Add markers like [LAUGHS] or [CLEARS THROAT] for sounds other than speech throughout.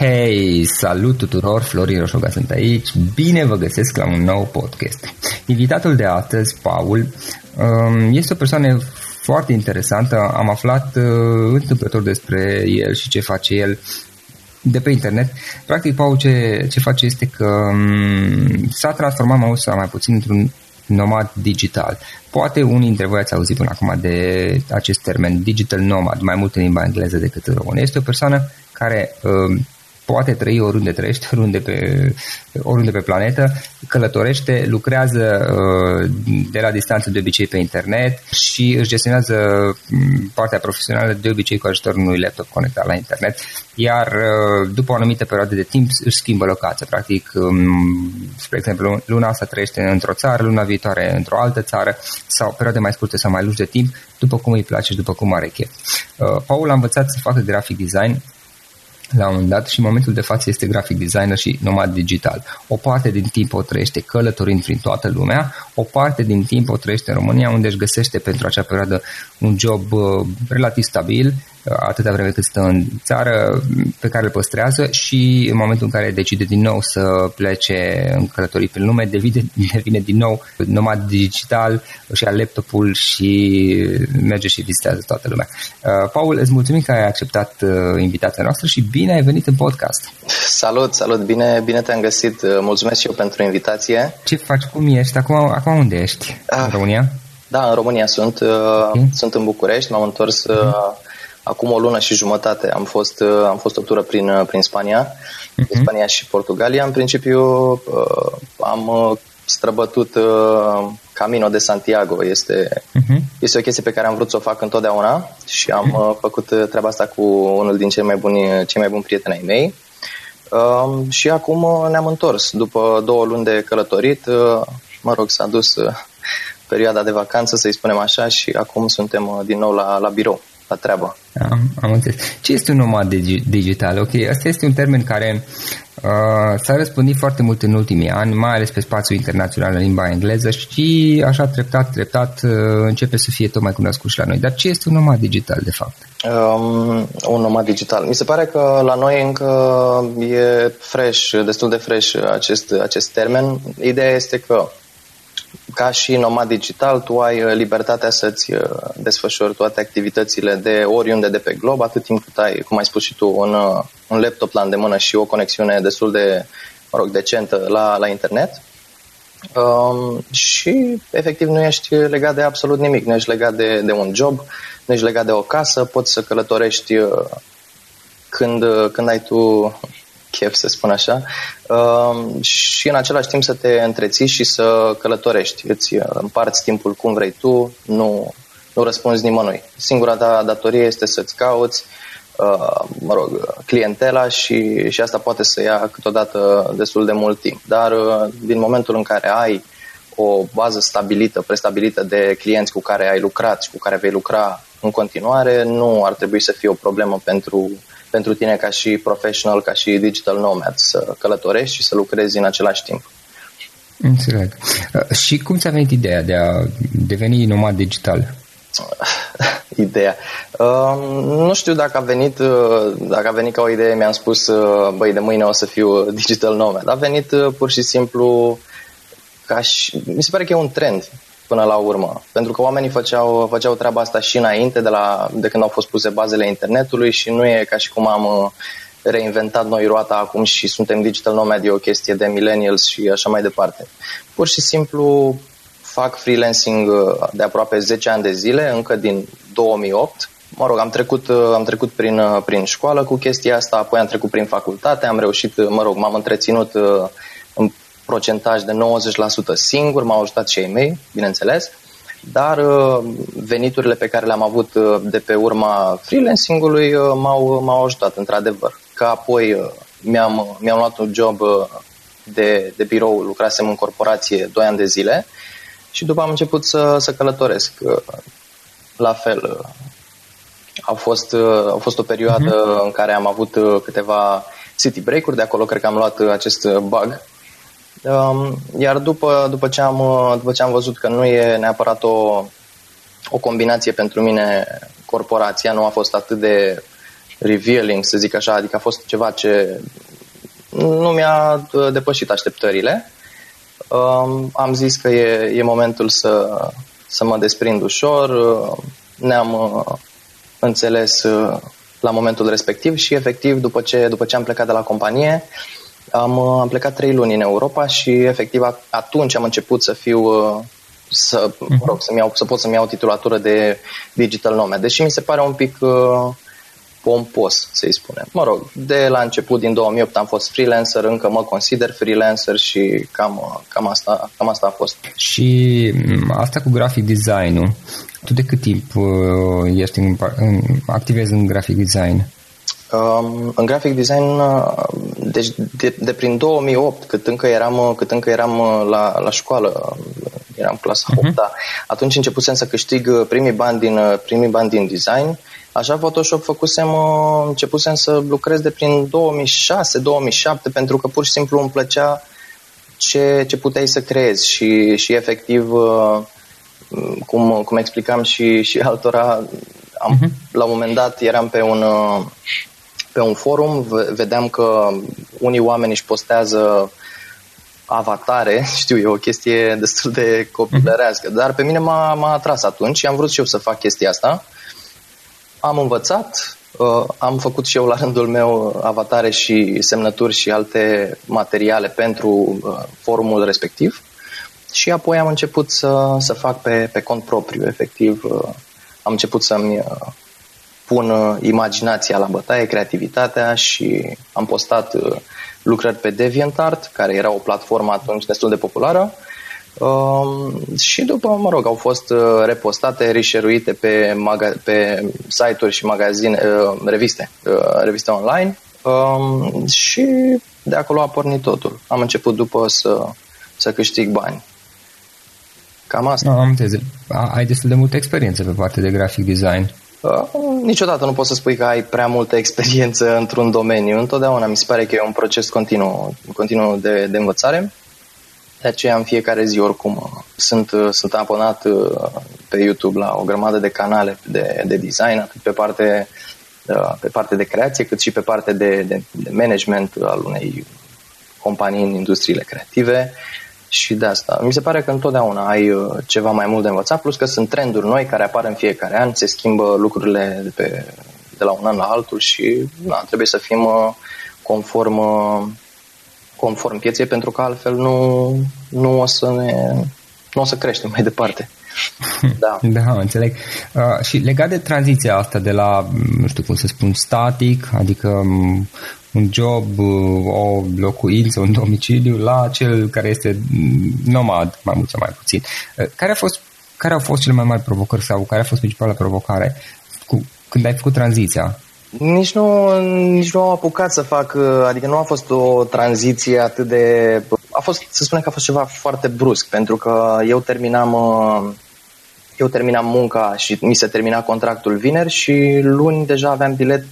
Hei, salut tuturor, Florin Roșoga sunt aici, bine vă găsesc la un nou podcast. Invitatul de astăzi, Paul, um, este o persoană foarte interesantă, am aflat uh, întâmplător despre el și ce face el de pe internet. Practic, Paul ce, ce face este că um, s-a transformat mai mult sau mai puțin într-un nomad digital. Poate unii dintre voi ați auzit până acum de acest termen, digital nomad, mai mult în limba engleză decât în română. Este o persoană care uh, poate trăi oriunde trăiește, [LAUGHS] oriunde pe, oriunde pe planetă, călătorește, lucrează uh, de la distanță de obicei pe internet și își gestionează mm, partea profesională de obicei cu ajutorul unui laptop conectat la internet, iar uh, după o anumită perioadă de timp își schimbă locația. Practic, um, spre exemplu, luna asta trăiește într-o țară, luna viitoare într-o altă țară sau perioade mai scurte sau mai lungi de timp, după cum îi place și după cum are chef. Uh, Paul a învățat să facă graphic design la un moment dat și în momentul de față este grafic designer și nomad digital. O parte din timp o trăiește călătorind prin toată lumea, o parte din timp o trăiește în România unde își găsește pentru acea perioadă un job uh, relativ stabil atâta vreme cât stă în țară, pe care îl păstrează și în momentul în care decide din nou să plece în călătorii prin lume, devine, [LAUGHS] devine din nou nomad digital, își ia laptopul și merge și vizitează toată lumea. Uh, Paul, îți mulțumim că ai acceptat uh, invitația noastră și bine ai venit în podcast. Salut, salut, bine, bine te-am găsit. Uh, mulțumesc și eu pentru invitație. Ce faci, cum ești? Acum, acum unde ești? Ah, în România? Da, în România sunt. Okay. Sunt în București, m-am întors uh-huh acum o lună și jumătate am fost, uh, am fost o tură prin, uh, prin Spania, uh-huh. Spania și Portugalia. În principiu uh, am străbătut Camino de Santiago. Este, uh-huh. este o chestie pe care am vrut să o fac întotdeauna și am uh-huh. făcut treaba asta cu unul din cei mai buni, cei mai buni prieteni ai mei. Uh, și acum ne-am întors. După două luni de călătorit, uh, mă rog, s-a dus perioada de vacanță, să-i spunem așa, și acum suntem din nou la, la birou la treabă. Am, am înțeles. Ce este un nomad digital? Ok, asta este un termen care uh, s-a răspândit foarte mult în ultimii ani, mai ales pe spațiul internațional în limba engleză și așa treptat, treptat uh, începe să fie tot mai cunoscut și la noi. Dar ce este un nomad digital, de fapt? Um, un nomad digital. Mi se pare că la noi încă e fresh, destul de fresh acest, acest termen. Ideea este că ca și nomad digital, tu ai uh, libertatea să-ți uh, desfășori toate activitățile de oriunde de pe glob, atât timp cât ai, cum ai spus și tu, un, uh, un laptop la îndemână și o conexiune destul de, mă rog, decentă la, la internet. Um, și efectiv nu ești legat de absolut nimic, nu ești legat de, de un job, nu ești legat de o casă, poți să călătorești când, când ai tu chef, să spun așa, uh, și în același timp să te întreții și să călătorești. Îți uh, împarți timpul cum vrei tu, nu, nu răspunzi nimănui. Singura ta datorie este să-ți cauți uh, mă rog, clientela și, și asta poate să ia câteodată destul de mult timp. Dar uh, din momentul în care ai o bază stabilită, prestabilită de clienți cu care ai lucrat și cu care vei lucra în continuare, nu ar trebui să fie o problemă pentru pentru tine ca și professional, ca și digital nomad, să călătorești și să lucrezi în același timp. Înțeleg. Uh, și cum ți-a venit ideea de a deveni nomad digital? [LAUGHS] ideea. Uh, nu știu dacă a venit uh, dacă a venit ca o idee, mi-am spus uh, băi, de mâine o să fiu [LAUGHS] digital nomad. A venit uh, pur și simplu ca și, mi se pare că e un trend până la urmă. Pentru că oamenii făceau, făceau treaba asta și înainte de, la, de când au fost puse bazele internetului și nu e ca și cum am uh, reinventat noi roata acum și suntem digital nomad, e o chestie de millennials și așa mai departe. Pur și simplu fac freelancing uh, de aproape 10 ani de zile, încă din 2008. Mă rog, am trecut, uh, am trecut prin, prin școală cu chestia asta, apoi am trecut prin facultate, am reușit, mă rog, m-am întreținut în procentaj de 90% singur, m-au ajutat și ei mei, bineînțeles, dar uh, veniturile pe care le-am avut uh, de pe urma freelancing-ului uh, m-au, m-au ajutat, într-adevăr. Că apoi mi-am, mi-am luat un job de, de birou, lucrasem în corporație 2 ani de zile și după am început să, să călătoresc. La fel, a fost, a fost o perioadă uh-huh. în care am avut câteva city break-uri, de acolo cred că am luat acest bug Um, iar după, după, ce am, după ce am văzut că nu e neapărat o, o combinație pentru mine, corporația nu a fost atât de revealing, să zic așa, adică a fost ceva ce nu mi-a depășit așteptările. Um, am zis că e, e momentul să, să mă desprind ușor, ne-am uh, înțeles uh, la momentul respectiv și efectiv după ce, după ce am plecat de la companie am, uh, am plecat trei luni în Europa și efectiv atunci am început să fiu să, mă mhm. rog, să, iau, să pot să-mi iau titulatură de digital nomad. Deși mi se pare un pic uh, pompos, să-i spunem. Mă rog, de la început din 2008 am fost freelancer, încă mă consider freelancer și cam, cam, asta, cam asta a fost. Și mm, asta cu graphic design-ul, tu de cât timp uh, ești în, în, activezi în graphic design? Um, în graphic design, uh, deci de, de prin 2008, cât încă eram, uh, cât încă eram uh, la, la școală, eram clasa uh-huh. 8 da, atunci începusem să câștig primii bani din, primii bani din design. Așa Photoshop făcusem, începusem să lucrez de prin 2006-2007 pentru că pur și simplu îmi plăcea ce, ce puteai să creezi și, și efectiv cum, cum explicam și, și altora, am, uh-huh. la un moment dat eram pe un, pe un forum, vedeam că unii oameni își postează avatare, [LAUGHS] știu, e o chestie destul de copilărească, uh-huh. dar pe mine m-a, m-a atras atunci și am vrut și eu să fac chestia asta. Am învățat, uh, am făcut și eu la rândul meu avatare și semnături și alte materiale pentru uh, forumul respectiv și apoi am început să, să fac pe, pe cont propriu, efectiv. Uh, am început să-mi uh, pun uh, imaginația la bătaie, creativitatea și am postat lucrări pe DeviantArt, care era o platformă atunci destul de populară. Um, și după, mă rog, au fost repostate, rișeruite pe, maga- pe site-uri și magazine, reviste, reviste online um, și de acolo a pornit totul. Am început după să, să câștig bani. Cam asta. No, am înțeles. Ai destul de multă experiență pe partea de graphic design. Uh, niciodată nu poți să spui că ai prea multă experiență într-un domeniu. Întotdeauna mi se pare că e un proces continuu, continuu de, de învățare. De aceea în fiecare zi oricum sunt, sunt abonat uh, pe YouTube la o grămadă de canale de, de design, atât pe parte, uh, pe parte de creație, cât și pe parte de, de, de management al unei companii în industriile creative și de asta. Mi se pare că întotdeauna ai uh, ceva mai mult de învățat, plus că sunt trenduri noi care apar în fiecare an, se schimbă lucrurile de, pe, de la un an la altul și na, trebuie să fim uh, conform, uh, conform pieței pentru că altfel nu, nu o să ne nu o să creștem mai departe. [LAUGHS] Da, da înțeleg. Uh, și legat de tranziția asta de la, nu știu cum să spun, static, adică um, un job, uh, o locuință, un domiciliu, la cel care este nomad, mai mult sau mai puțin. Uh, care, a fost, care au fost cele mai mari provocări sau care a fost principala provocare cu, când ai făcut tranziția? Nici nu, nici nu am apucat să fac, uh, adică nu a fost o tranziție atât de... A fost, să spunem că a fost ceva foarte brusc, pentru că eu terminam eu terminam munca și mi se termina contractul vineri și luni deja aveam bilet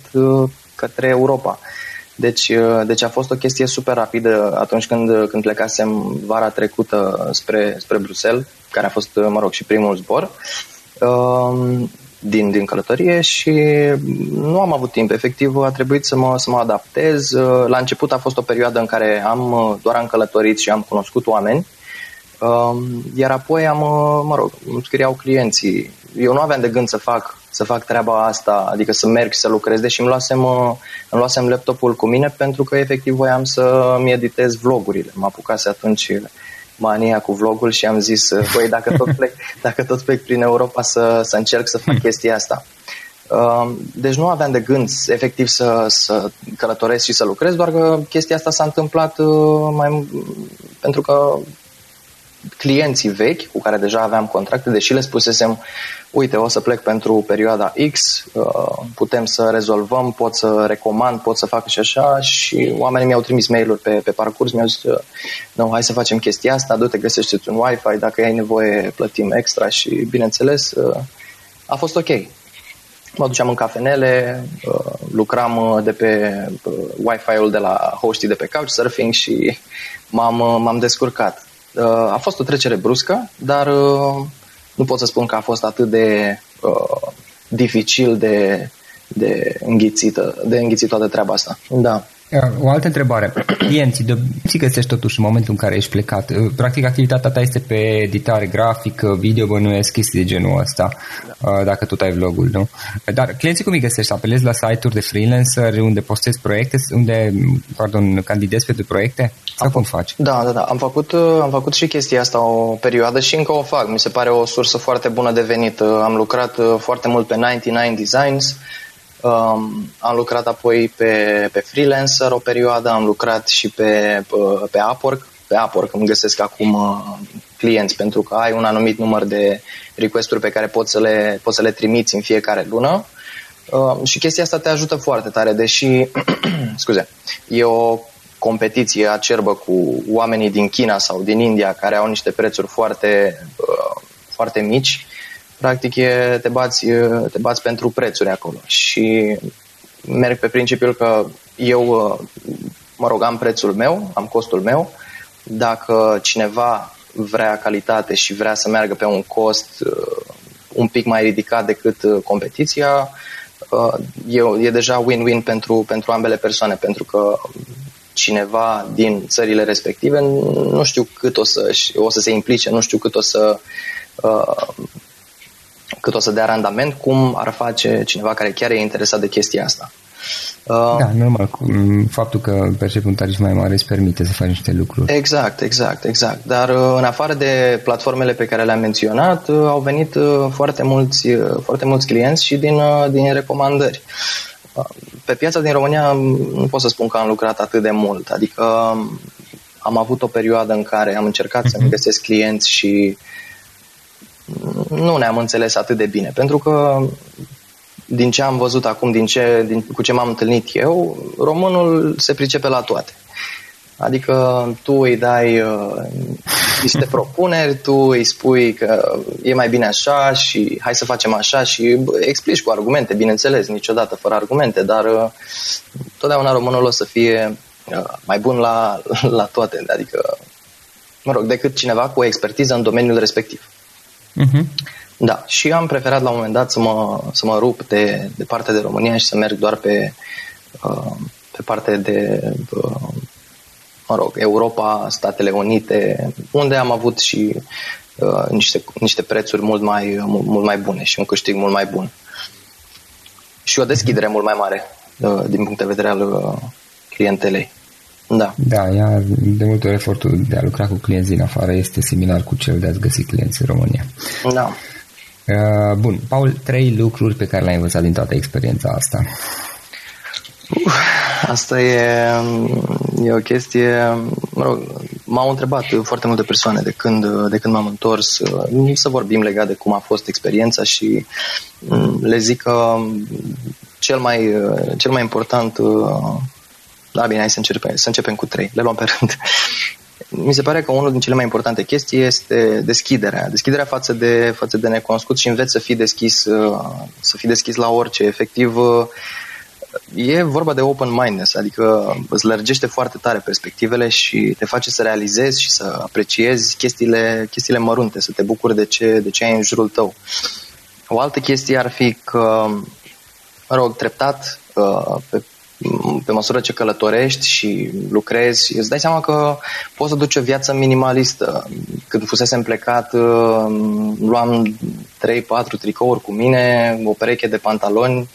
către Europa. Deci, uh, deci a fost o chestie super rapidă atunci când, când plecasem vara trecută spre, spre Bruxelles, care a fost, uh, mă rog, și primul zbor um, din, din călătorie și nu am avut timp. Efectiv, a trebuit să mă, să mă adaptez. Uh, la început a fost o perioadă în care am doar am călătorit și am cunoscut oameni, um, iar apoi am, mă rog, îmi scriau clienții. Eu nu aveam de gând să fac să fac treaba asta, adică să merg și să lucrez, deși îmi luasem, uh, îmi luasem laptopul cu mine pentru că efectiv voiam să-mi editez vlogurile. Mă apucase atunci mania cu vlogul și am zis, uh, băi, dacă tot plec, [LAUGHS] dacă tot plec prin Europa să, să încerc să fac hmm. chestia asta. Uh, deci nu aveam de gând efectiv să, să călătoresc și să lucrez, doar că chestia asta s-a întâmplat mai pentru că clienții vechi cu care deja aveam contracte, deși le spusesem, uite, o să plec pentru perioada X, uh, putem să rezolvăm, pot să recomand, pot să fac și așa și oamenii mi-au trimis mail-uri pe, pe parcurs, mi-au zis, nu, hai să facem chestia asta, du-te, găsește un Wi-Fi, dacă ai nevoie plătim extra și, bineînțeles, uh, a fost ok. Mă duceam în cafenele, uh, lucram de pe Wi-Fi-ul de la hostii de pe Couchsurfing și m-am, m-am descurcat Uh, a fost o trecere bruscă, dar uh, nu pot să spun că a fost atât de uh, dificil de, de înghițită, de înghițit toată treaba asta. Da. O altă întrebare. [CLEARS THROAT] Clienții, de ce găsești totuși în momentul în care ești plecat? Practic activitatea ta este pe editare grafică, video, bănuiesc, chestii de genul ăsta, da. dacă tot ai vlogul, nu? Dar clienții cum îi găsești? Apelezi la site-uri de freelancer unde postezi proiecte, unde, pardon, candidezi pentru proiecte? Sau am cum faci? Da, da, da. Am făcut, am făcut și chestia asta o perioadă și încă o fac. Mi se pare o sursă foarte bună de venit. Am lucrat foarte mult pe 99 Designs, Um, am lucrat apoi pe, pe freelancer o perioadă, am lucrat și pe, pe Upwork. Pe Upwork îmi găsesc acum uh, clienți pentru că ai un anumit număr de requesturi pe care poți să le, poți să le trimiți în fiecare lună. Uh, și chestia asta te ajută foarte tare, deși, [CLEARS THROAT] scuze, e o competiție acerbă cu oamenii din China sau din India care au niște prețuri foarte, uh, foarte mici practic e, te, bați, te bați pentru prețuri acolo. Și merg pe principiul că eu, mă rog, am prețul meu, am costul meu, dacă cineva vrea calitate și vrea să meargă pe un cost uh, un pic mai ridicat decât uh, competiția, uh, e, e deja win-win pentru, pentru ambele persoane, pentru că cineva din țările respective nu știu cât o să, o să se implice, nu știu cât o să cât o să dea randament, cum ar face cineva care chiar e interesat de chestia asta. Uh, da, normal. Faptul că percepi un tarif mai mare îți permite să faci niște lucruri. Exact, exact, exact. Dar uh, în afară de platformele pe care le-am menționat, uh, au venit foarte mulți, foarte mulți clienți și din, din recomandări. Pe piața din România nu pot să spun că am lucrat atât de mult. Adică am avut o perioadă în care am încercat uh-huh. să-mi mhm. găsesc clienți și uh, nu ne-am înțeles atât de bine, pentru că din ce am văzut acum, din ce, din, cu ce m-am întâlnit eu, românul se pricepe la toate. Adică tu îi dai uh, niște [LAUGHS] propuneri, tu îi spui că e mai bine așa și hai să facem așa și explici cu argumente, bineînțeles, niciodată fără argumente, dar uh, totdeauna românul o să fie uh, mai bun la, [LAUGHS] la toate, adică, mă rog, decât cineva cu o expertiză în domeniul respectiv. Uh-huh. Da, și am preferat la un moment dat să mă, să mă rup de, de partea de România și să merg doar pe, uh, pe partea de, uh, mă rog, Europa, Statele Unite, unde am avut și uh, niște, niște prețuri mult mai, mult, mult mai bune și un câștig mult mai bun. Și o deschidere uh-huh. mult mai mare uh, din punct de vedere al uh, clientelei. Da. Da, ea, de multe ori efortul de a lucra cu clienți din afară este similar cu cel de a-ți găsi clienți în România. Da. Uh, bun, Paul, trei lucruri pe care le-ai învățat din toată experiența asta. Uh, asta e, e o chestie, mă rog, m-au întrebat foarte multe persoane de când, de când m-am întors uh, să vorbim legat de cum a fost experiența și um, le zic că cel mai, uh, cel mai important uh, da, bine, hai să începem, să începem cu trei. Le luăm pe rând. Mi se pare că unul din cele mai importante chestii este deschiderea. Deschiderea față de, față de necunoscut și înveți să fii deschis, uh, să fii deschis la orice. Efectiv, uh, e vorba de open mindedness, adică îți lărgește foarte tare perspectivele și te face să realizezi și să apreciezi chestiile, chestiile mărunte, să te bucuri de ce, de ce ai în jurul tău. O altă chestie ar fi că, mă rog, treptat, uh, pe pe măsură ce călătorești și lucrezi, îți dai seama că poți să duci o viață minimalistă. Când fusesem plecat, uh, luam 3-4 tricouri cu mine, o pereche de pantaloni,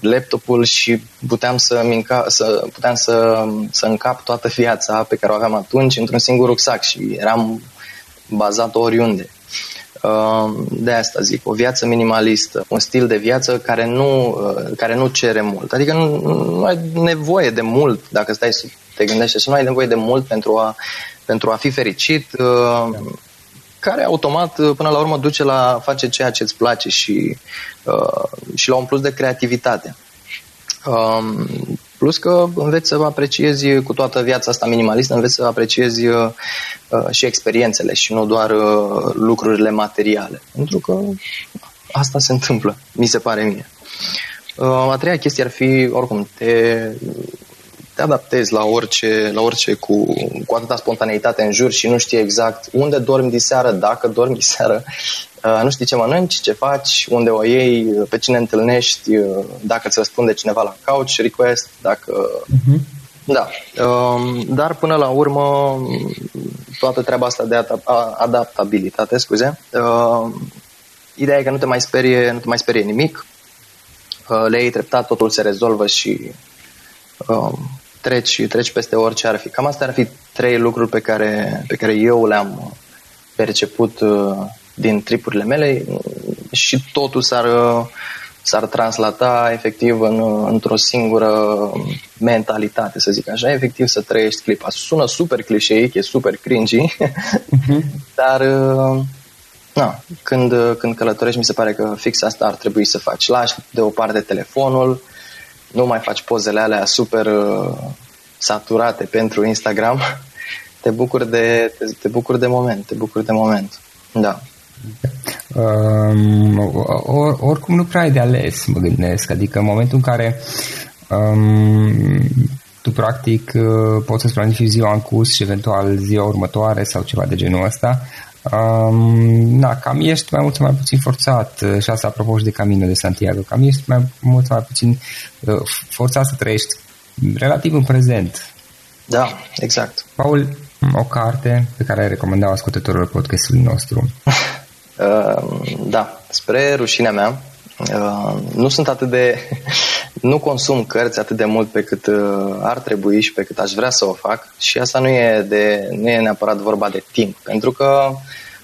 laptopul și puteam să, minca, să, puteam să, să încap toată [LAUGHS] viața pe care o aveam atunci într-un singur rucsac și eram bazat oriunde. Ehm, de asta zic, o viață minimalistă, un stil de viață care nu, uh, care nu cere mult. Adică nu, nu ai nevoie de mult, dacă stai să te gândești, să nu ai nevoie de mult pentru a, pentru a fi fericit, ehm, care automat, uh, până la urmă, duce la face ceea ce îți place și, uh, și la un plus de creativitate. Ehm, Plus că înveți să apreciezi cu toată viața asta minimalistă, înveți să apreciezi uh, uh, și experiențele și nu doar uh, lucrurile materiale. Pentru că asta se întâmplă, mi se pare mie. Uh, a treia chestie ar fi, oricum, te, te adaptezi la orice, la orice cu, cu atâta spontaneitate în jur și nu știi exact unde dormi diseară, dacă dormi diseară. Uh, nu știi ce mănânci, ce faci, unde o iei, pe cine întâlnești, uh, dacă îți răspunde cineva la couch request, dacă... Uh-huh. Da, um, dar până la urmă toată treaba asta de adaptabilitate, scuze, uh, ideea e că nu te mai sperie, nu te mai sperie nimic, uh, le iei treptat, totul se rezolvă și um, treci, treci peste orice ar fi. Cam astea ar fi trei lucruri pe care, pe care eu le-am perceput uh, din tripurile mele și totul s-ar, s-ar translata efectiv în, într-o singură mentalitate, să zic așa, efectiv să trăiești clipa. Sună super clișeic, e super cringy, uh-huh. [LAUGHS] dar na, când, când călătorești mi se pare că fix asta ar trebui să faci. Lași deoparte telefonul, nu mai faci pozele alea super uh, saturate pentru Instagram, [LAUGHS] te bucuri de, te, te bucuri de moment, te bucuri de moment. Da. Um, or, oricum nu prea ai de ales, mă gândesc. Adică în momentul în care um, tu practic uh, poți să-ți planifici ziua în curs și eventual ziua următoare sau ceva de genul ăsta, um, na, cam ești mai mult sau mai puțin forțat uh, și asta apropo și de Camino de Santiago, cam ești mai mult sau mai puțin uh, forțat să trăiești relativ în prezent. Da, exact. Paul, o carte pe care ai recomandat ascultătorilor podcastului nostru? [LAUGHS] Uh, da, spre rușinea mea, uh, nu sunt atât de... [LAUGHS] nu consum cărți atât de mult pe cât uh, ar trebui și pe cât aș vrea să o fac și asta nu e, de, nu e neapărat vorba de timp, pentru că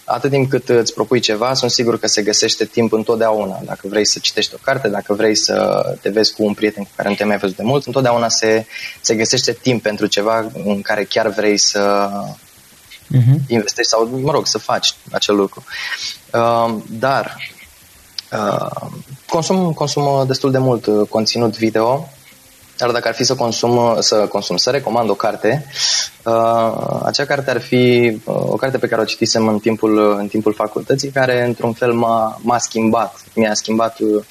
atât timp cât îți propui ceva, sunt sigur că se găsește timp întotdeauna. Dacă vrei să citești o carte, dacă vrei să te vezi cu un prieten cu care nu te mai văzut de mult, întotdeauna se, se găsește timp pentru ceva în care chiar vrei să uh-huh. investești sau, mă rog, să faci acel lucru. Uh, dar uh, consum, consum destul de mult uh, conținut video dar dacă ar fi să consum, să consum, să recomand o carte, uh, acea carte ar fi uh, o carte pe care o citisem în timpul, în timpul facultății, care într-un fel m-a, m-a schimbat. Mi-a schimbat uh,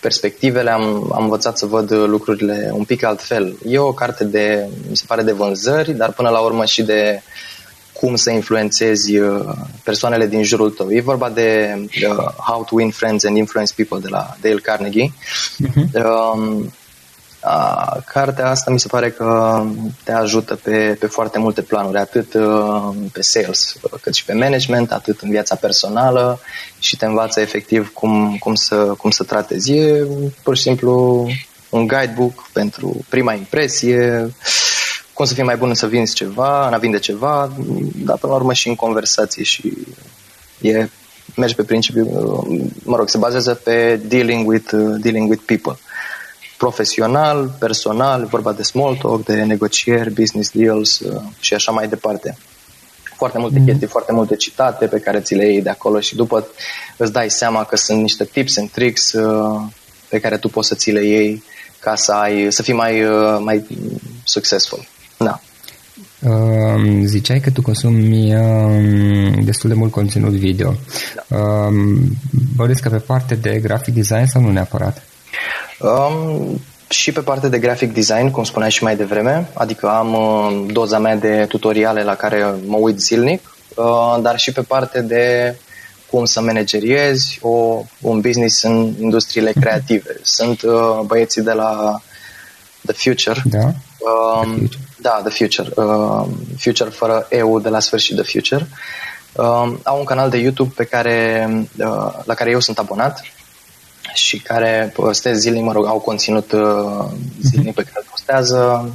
perspectivele, am, am învățat să văd lucrurile un pic altfel. E o carte de, mi se pare, de vânzări, dar până la urmă și de cum să influențezi uh, persoanele din jurul tău. E vorba de uh, How to Win Friends and Influence People de la Dale Carnegie. Uh-huh. Uh, a, cartea asta mi se pare că te ajută pe, pe foarte multe planuri, atât uh, pe sales, cât și pe management, atât în viața personală și te învață efectiv cum, cum, să, cum să tratezi. E pur și simplu un guidebook pentru prima impresie, cum să fii mai bun să vinzi ceva, în a vinde ceva, dar până la urmă și în conversații și e, merge pe principiu, mă rog, se bazează pe dealing with, uh, dealing with people profesional, personal, vorba de small talk, de negocieri, business deals uh, și așa mai departe. Foarte multe mm-hmm. chestii, foarte multe citate pe care ți le iei de acolo și după îți dai seama că sunt niște tips and tricks uh, pe care tu poți să ți le iei ca să ai, să fii mai, uh, mai successful. Da. Uh, ziceai că tu consumi uh, destul de mult conținut video. Da. Uh, bănuiesc că pe parte de graphic design sau nu neapărat? Um, și pe partea de graphic design, cum spuneai și mai devreme, adică am uh, doza mea de tutoriale la care mă uit zilnic, uh, dar și pe partea de cum să manageriezi o, un business în industriile creative. Sunt uh, băieții de la The Future. Da. Um, the future. Da, The Future. Uh, future fără EU de la sfârșit The Future. Uh, au un canal de YouTube pe care, uh, la care eu sunt abonat și care postez zilnic, mă rog, au conținut uh, zilnic pe care îl postează,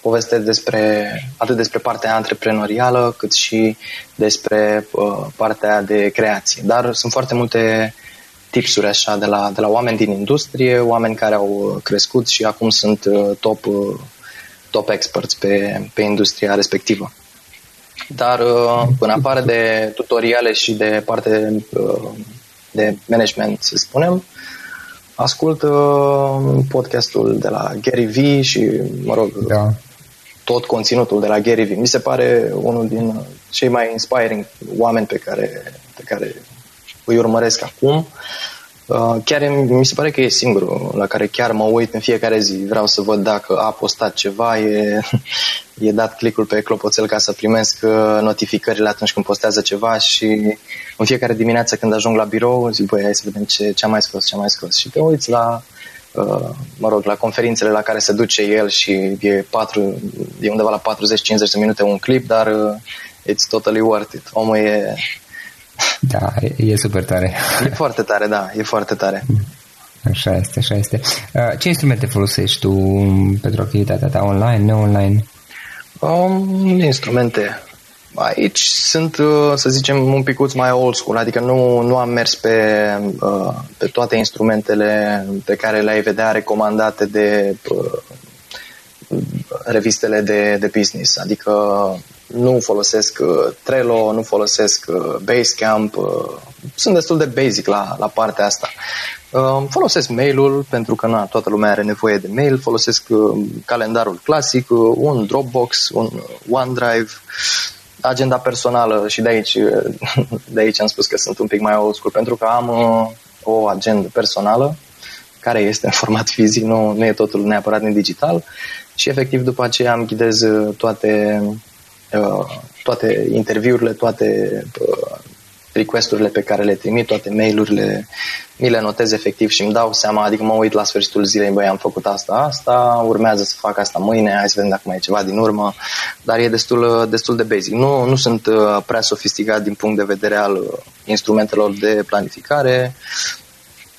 poveste despre, atât despre partea antreprenorială, cât și despre uh, partea de creație. Dar sunt foarte multe tipsuri așa de la, de la oameni din industrie, oameni care au crescut și acum sunt uh, top, uh, top experts pe, pe industria respectivă. Dar uh, în afară de tutoriale și de parte uh, de management, să spunem, ascult uh, podcastul de la Gary V și, mă rog, da. tot conținutul de la Gary V. Mi se pare unul din cei mai inspiring oameni pe care, pe care îi urmăresc acum. Uh, chiar mi se pare că e singurul la care chiar mă uit în fiecare zi. Vreau să văd dacă a postat ceva, e, [LAUGHS] e dat clicul pe clopoțel ca să primesc uh, notificările atunci când postează ceva și în fiecare dimineață când ajung la birou zic, băi, hai să vedem ce, ce a mai scos, ce a mai scos. Și te uiți la, uh, mă rog, la conferințele la care se duce el și e, patru, e undeva la 40-50 de minute un clip, dar it's totally worth it. Omul e da, e, e super tare. E foarte tare, da, e foarte tare. Așa este, așa este. Uh, ce instrumente folosești tu pentru activitatea ta online, ne-online? Um, instrumente. Aici sunt, uh, să zicem, un picuț mai old school, adică nu, nu am mers pe, uh, pe toate instrumentele pe care le-ai vedea recomandate de revistele de, de business, adică nu folosesc uh, Trello, nu folosesc uh, Basecamp, uh, sunt destul de basic la, la partea asta. Folosesc mail-ul pentru că na, toată lumea are nevoie de mail, folosesc calendarul clasic, un Dropbox, un OneDrive, agenda personală și de aici, [LAUGHS] de aici am spus că sunt un pic mai old school, pentru că am o agenda personală care este în format fizic, nu, nu e totul neapărat în digital și efectiv după aceea am ghidez toate Uh, toate interviurile, toate uh, requesturile pe care le trimit, toate mail-urile, mi le notez efectiv și îmi dau seama, adică mă uit la sfârșitul zilei, băi, am făcut asta, asta, urmează să fac asta mâine, hai să vedem dacă mai e ceva din urmă, dar e destul, destul de basic. Nu, nu sunt uh, prea sofisticat din punct de vedere al instrumentelor de planificare,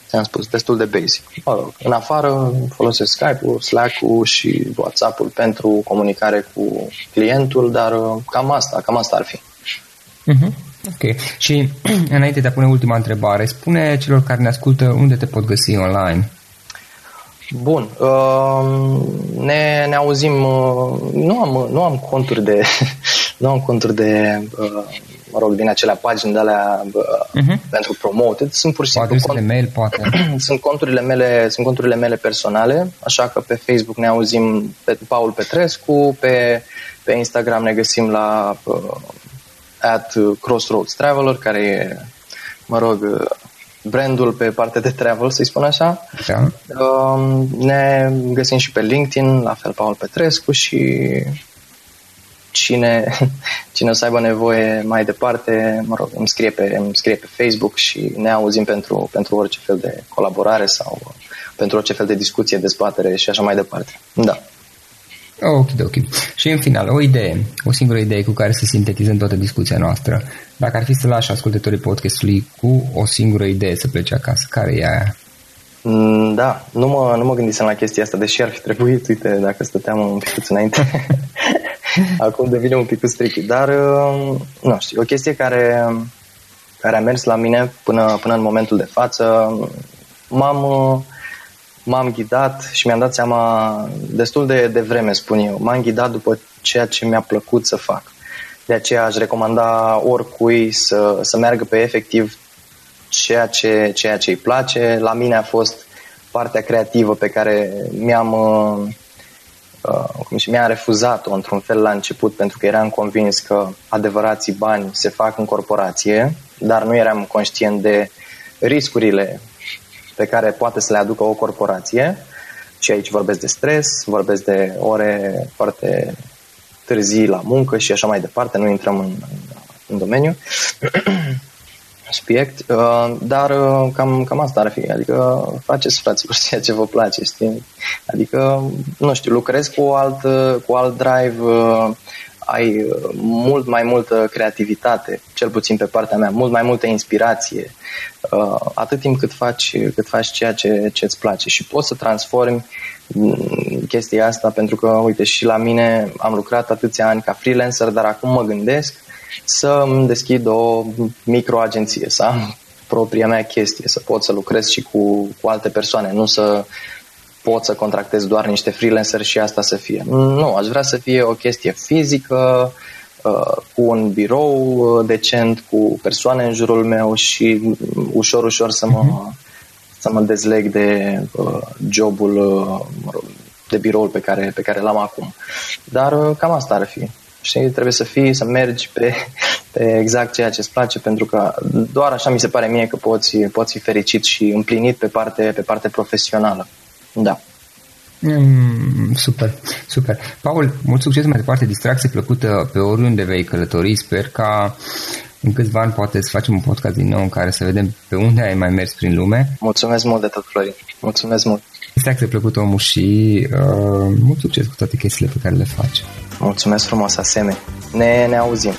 ți-am spus, destul de basic. Mă rog, în afară folosesc Skype-ul, Slack-ul și WhatsApp-ul pentru comunicare cu clientul, dar uh, cam asta, cam asta ar fi. Uh-huh. Ok. Și [CLEARS THROAT] înainte de a pune ultima întrebare, spune celor care ne ascultă unde te pot găsi online. Bun. Uh, ne, ne auzim. Uh, nu, am, nu am conturi de. [LAUGHS] nu am conturi de mă rog, din acelea pagini de alea uh-huh. pentru promoted. Sunt pur și simplu cont... mail, poate. [CLEARS THROAT] sunt conturile mele, sunt conturile mele personale, așa că pe Facebook ne auzim pe Paul Petrescu, pe, pe Instagram ne găsim la uh, at Crossroads Traveler, care e, mă rog, uh, brandul pe partea de travel, să-i spun așa. Da. Uh, ne găsim și pe LinkedIn, la fel Paul Petrescu și cine, [LAUGHS] cine o să aibă nevoie mai departe, mă rog, îmi scrie pe, îmi scrie pe Facebook și ne auzim pentru, pentru orice fel de colaborare sau pentru orice fel de discuție, dezbatere și așa mai departe. Da. Ok, ok. Și în final, o idee, o singură idee cu care să sintetizăm toată discuția noastră. Dacă ar fi să lași ascultătorii podcastului cu o singură idee să plece acasă, care e aia? Mm, da, nu mă, nu mă gândisem la chestia asta, deși ar fi trebuit, uite, dacă stăteam un pic înainte, [LAUGHS] acum devine un pic tricky, dar uh, nu știu, o chestie care, care a mers la mine până, până în momentul de față, m-am, uh, m-am ghidat și mi-am dat seama destul de, de vreme, spun eu, m-am ghidat după ceea ce mi-a plăcut să fac. De aceea aș recomanda oricui să, să meargă pe efectiv ceea ce, ceea ce îi place. La mine a fost partea creativă pe care mi-am, uh, uh, cum și mi-am refuzat-o într-un fel la început pentru că eram convins că adevărații bani se fac în corporație, dar nu eram conștient de riscurile pe care poate să le aducă o corporație. Și aici vorbesc de stres, vorbesc de ore foarte târzii la muncă și așa mai departe, nu intrăm în, în domeniu. [CLEARS THROAT] subiect, uh, dar uh, cam, cam asta ar fi, adică faceți fraților [LAUGHS] ceea ce vă place, știi? Adică, nu știu, lucrezi cu alt, cu alt drive, uh, ai mult mai multă creativitate, cel puțin pe partea mea, mult mai multă inspirație, atât timp cât faci, cât faci ceea ce îți place și poți să transformi mm, chestia asta pentru că, uite, și la mine am lucrat atâția ani ca freelancer, dar acum mă gândesc să îmi deschid o microagenție, să am propria mea chestie, să pot să lucrez și cu, cu alte persoane, nu să pot să contractez doar niște freelancer și asta să fie. Nu, aș vrea să fie o chestie fizică, uh, cu un birou uh, decent, cu persoane în jurul meu și ușor, ușor să mă, uh-huh. să mă dezleg de uh, jobul, uh, mă rog, de biroul pe care, pe care l-am acum. Dar uh, cam asta ar fi. Știi, trebuie să fii, să mergi pe, exact ceea ce îți place, pentru că doar așa mi se pare mie că poți, poți fi fericit și împlinit pe parte, pe parte profesională. Da. Mm, super, super. Paul, mult succes mai departe, distracție plăcută pe oriunde vei călători. Sper ca în câțiva ani poate să facem un podcast din nou în care să vedem pe unde ai mai mers prin lume. Mulțumesc mult de tot, Florin. Mulțumesc mult. Distracție plăcută omul și uh, mult succes cu toate chestiile pe care le faci. Mulțumesc frumos, asemenea. Ne, ne auzim.